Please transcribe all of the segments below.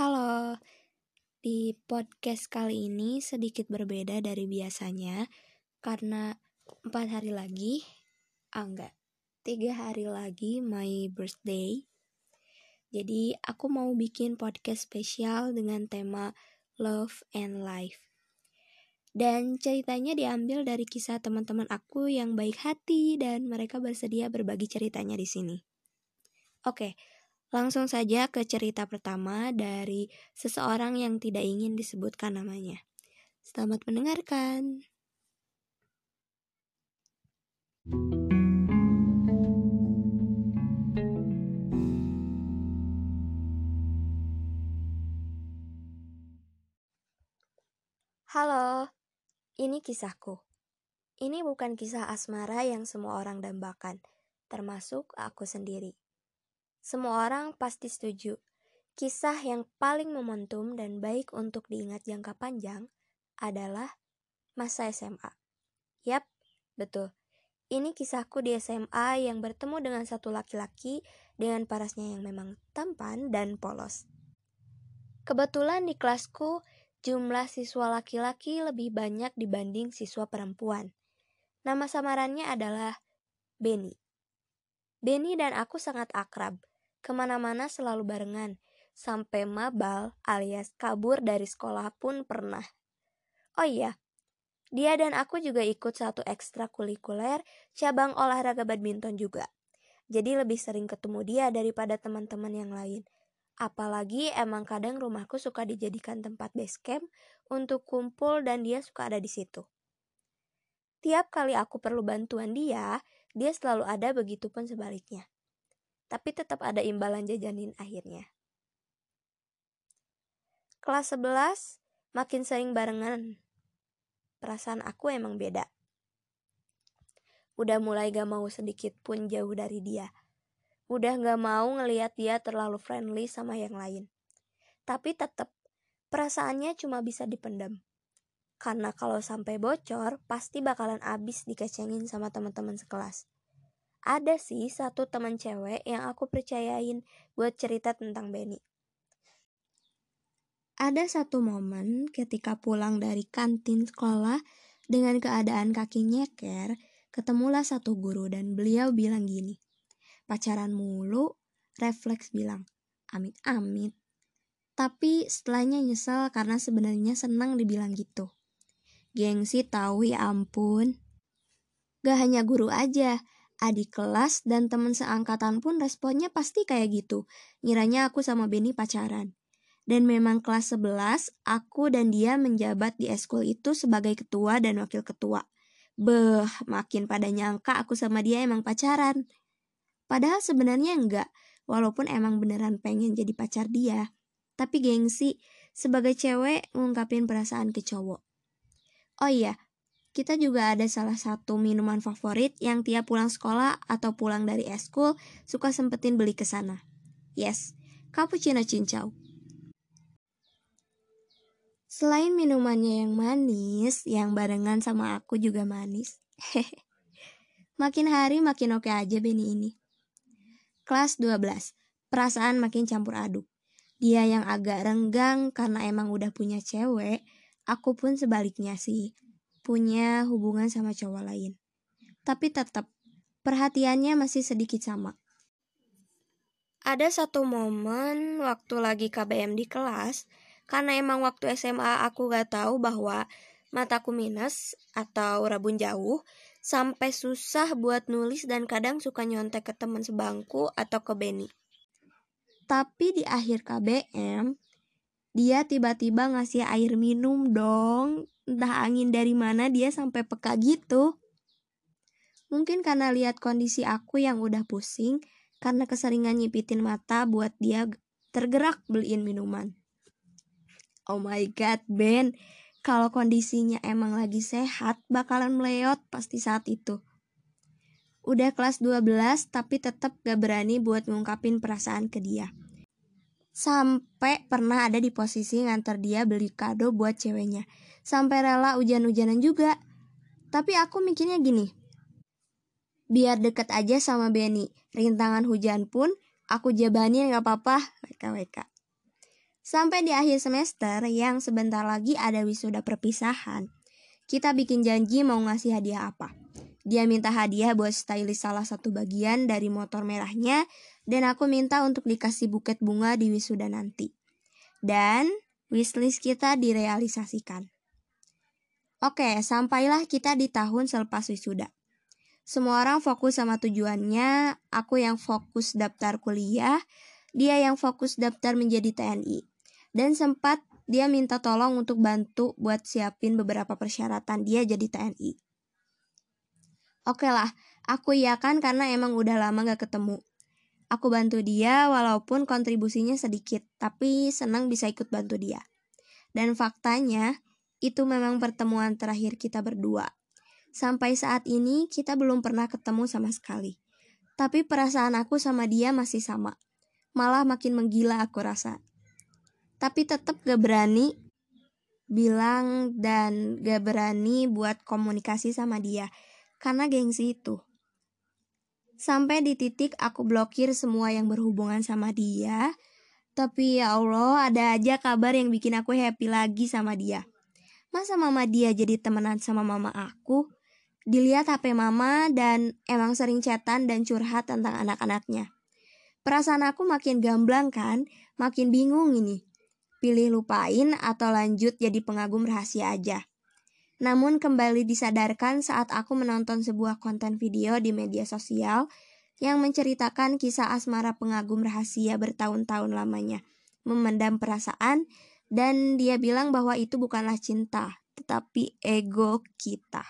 Halo, di podcast kali ini sedikit berbeda dari biasanya karena empat hari lagi, ah enggak, tiga hari lagi my birthday. Jadi aku mau bikin podcast spesial dengan tema love and life. Dan ceritanya diambil dari kisah teman-teman aku yang baik hati dan mereka bersedia berbagi ceritanya di sini. Oke, Langsung saja ke cerita pertama dari seseorang yang tidak ingin disebutkan namanya. Selamat mendengarkan. Halo, ini kisahku. Ini bukan kisah asmara yang semua orang dambakan, termasuk aku sendiri. Semua orang pasti setuju. Kisah yang paling momentum dan baik untuk diingat jangka panjang adalah masa SMA. Yap, betul. Ini kisahku di SMA yang bertemu dengan satu laki-laki dengan parasnya yang memang tampan dan polos. Kebetulan di kelasku jumlah siswa laki-laki lebih banyak dibanding siswa perempuan. Nama samarannya adalah Benny. Benny dan aku sangat akrab. Ke mana-mana selalu barengan, sampai mabal alias kabur dari sekolah pun pernah. Oh iya, dia dan aku juga ikut satu ekstrakurikuler cabang olahraga badminton juga. Jadi lebih sering ketemu dia daripada teman-teman yang lain. Apalagi emang kadang rumahku suka dijadikan tempat base camp untuk kumpul dan dia suka ada di situ. Tiap kali aku perlu bantuan dia, dia selalu ada begitupun sebaliknya tapi tetap ada imbalan jajanin akhirnya. Kelas 11 makin sering barengan. Perasaan aku emang beda. Udah mulai gak mau sedikit pun jauh dari dia. Udah gak mau ngeliat dia terlalu friendly sama yang lain. Tapi tetap perasaannya cuma bisa dipendam. Karena kalau sampai bocor, pasti bakalan abis dikecengin sama teman-teman sekelas. Ada sih satu teman cewek yang aku percayain buat cerita tentang Benny. Ada satu momen ketika pulang dari kantin sekolah dengan keadaan kaki nyeker, ketemulah satu guru dan beliau bilang gini, pacaran mulu, refleks bilang, amit-amit. Tapi setelahnya nyesel karena sebenarnya senang dibilang gitu. Gengsi tahu ya ampun. Gak hanya guru aja, adik kelas dan temen seangkatan pun responnya pasti kayak gitu. Ngiranya aku sama Benny pacaran. Dan memang kelas 11, aku dan dia menjabat di eskul itu sebagai ketua dan wakil ketua. Beh, makin pada nyangka aku sama dia emang pacaran. Padahal sebenarnya enggak, walaupun emang beneran pengen jadi pacar dia. Tapi gengsi, sebagai cewek ngungkapin perasaan ke cowok. Oh iya, kita juga ada salah satu minuman favorit yang tiap pulang sekolah atau pulang dari eskul suka sempetin beli ke sana. Yes, cappuccino cincau. Selain minumannya yang manis, yang barengan sama aku juga manis. makin hari makin oke aja Benny ini. Kelas 12, perasaan makin campur aduk. Dia yang agak renggang karena emang udah punya cewek, aku pun sebaliknya sih punya hubungan sama cowok lain. Tapi tetap perhatiannya masih sedikit sama. Ada satu momen waktu lagi KBM di kelas, karena emang waktu SMA aku gak tahu bahwa mataku minus atau rabun jauh, sampai susah buat nulis dan kadang suka nyontek ke teman sebangku atau ke Benny. Tapi di akhir KBM, dia tiba-tiba ngasih air minum dong entah angin dari mana dia sampai peka gitu. Mungkin karena lihat kondisi aku yang udah pusing, karena keseringan nyipitin mata buat dia tergerak beliin minuman. Oh my god, Ben. Kalau kondisinya emang lagi sehat, bakalan meleot pasti saat itu. Udah kelas 12 tapi tetap gak berani buat ngungkapin perasaan ke dia. Sampai pernah ada di posisi nganter dia beli kado buat ceweknya sampai rela hujan-hujanan juga. Tapi aku mikirnya gini, biar deket aja sama Benny, rintangan hujan pun aku jabanin gak apa-apa, WKWK. Sampai di akhir semester yang sebentar lagi ada wisuda perpisahan, kita bikin janji mau ngasih hadiah apa. Dia minta hadiah buat stylist salah satu bagian dari motor merahnya dan aku minta untuk dikasih buket bunga di wisuda nanti. Dan wishlist kita direalisasikan. Oke, sampailah kita di tahun selepas wisuda. Semua orang fokus sama tujuannya, aku yang fokus daftar kuliah, dia yang fokus daftar menjadi TNI. Dan sempat dia minta tolong untuk bantu buat siapin beberapa persyaratan dia jadi TNI. Oke lah, aku kan karena emang udah lama gak ketemu. Aku bantu dia walaupun kontribusinya sedikit, tapi senang bisa ikut bantu dia. Dan faktanya, itu memang pertemuan terakhir kita berdua. Sampai saat ini kita belum pernah ketemu sama sekali. Tapi perasaan aku sama dia masih sama. Malah makin menggila aku rasa. Tapi tetap gak berani bilang dan gak berani buat komunikasi sama dia. Karena gengsi itu. Sampai di titik aku blokir semua yang berhubungan sama dia. Tapi ya Allah, ada aja kabar yang bikin aku happy lagi sama dia. Masa mama dia jadi temenan sama mama aku? Dilihat HP mama dan emang sering chatan dan curhat tentang anak-anaknya. Perasaan aku makin gamblang kan, makin bingung ini. Pilih lupain atau lanjut jadi pengagum rahasia aja. Namun kembali disadarkan saat aku menonton sebuah konten video di media sosial yang menceritakan kisah asmara pengagum rahasia bertahun-tahun lamanya, memendam perasaan, dan dia bilang bahwa itu bukanlah cinta, tetapi ego kita.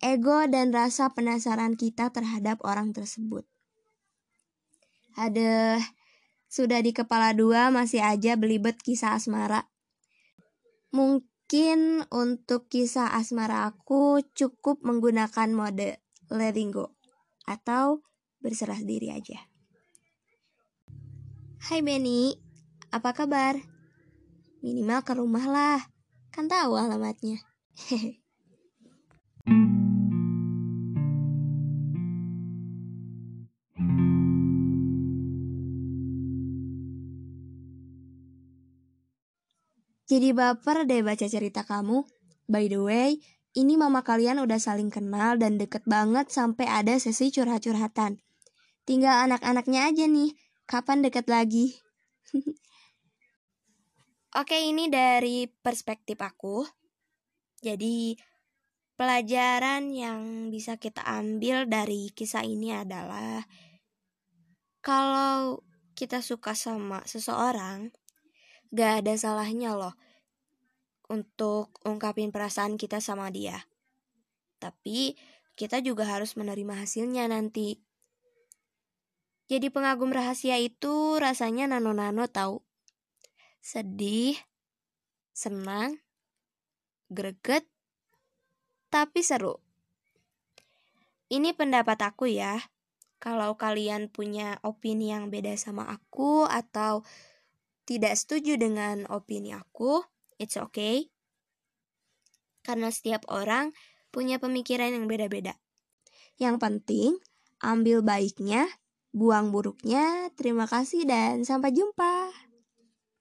Ego dan rasa penasaran kita terhadap orang tersebut. Ada sudah di kepala dua masih aja belibet kisah asmara. Mungkin Mungkin untuk kisah asmara aku cukup menggunakan mode letting go atau berserah diri aja. Hai Benny, apa kabar? Minimal ke rumah lah, kan tahu alamatnya. Hehe. Jadi baper deh baca cerita kamu. By the way, ini mama kalian udah saling kenal dan deket banget sampai ada sesi curhat-curhatan. Tinggal anak-anaknya aja nih, kapan deket lagi? Oke, ini dari perspektif aku. Jadi, pelajaran yang bisa kita ambil dari kisah ini adalah kalau kita suka sama seseorang, gak ada salahnya loh untuk ungkapin perasaan kita sama dia. Tapi kita juga harus menerima hasilnya nanti. Jadi pengagum rahasia itu rasanya nano-nano tahu. Sedih, senang, greget, tapi seru. Ini pendapat aku ya. Kalau kalian punya opini yang beda sama aku atau tidak setuju dengan opini aku, it's okay. Karena setiap orang punya pemikiran yang beda-beda. Yang penting, ambil baiknya, buang buruknya. Terima kasih dan sampai jumpa.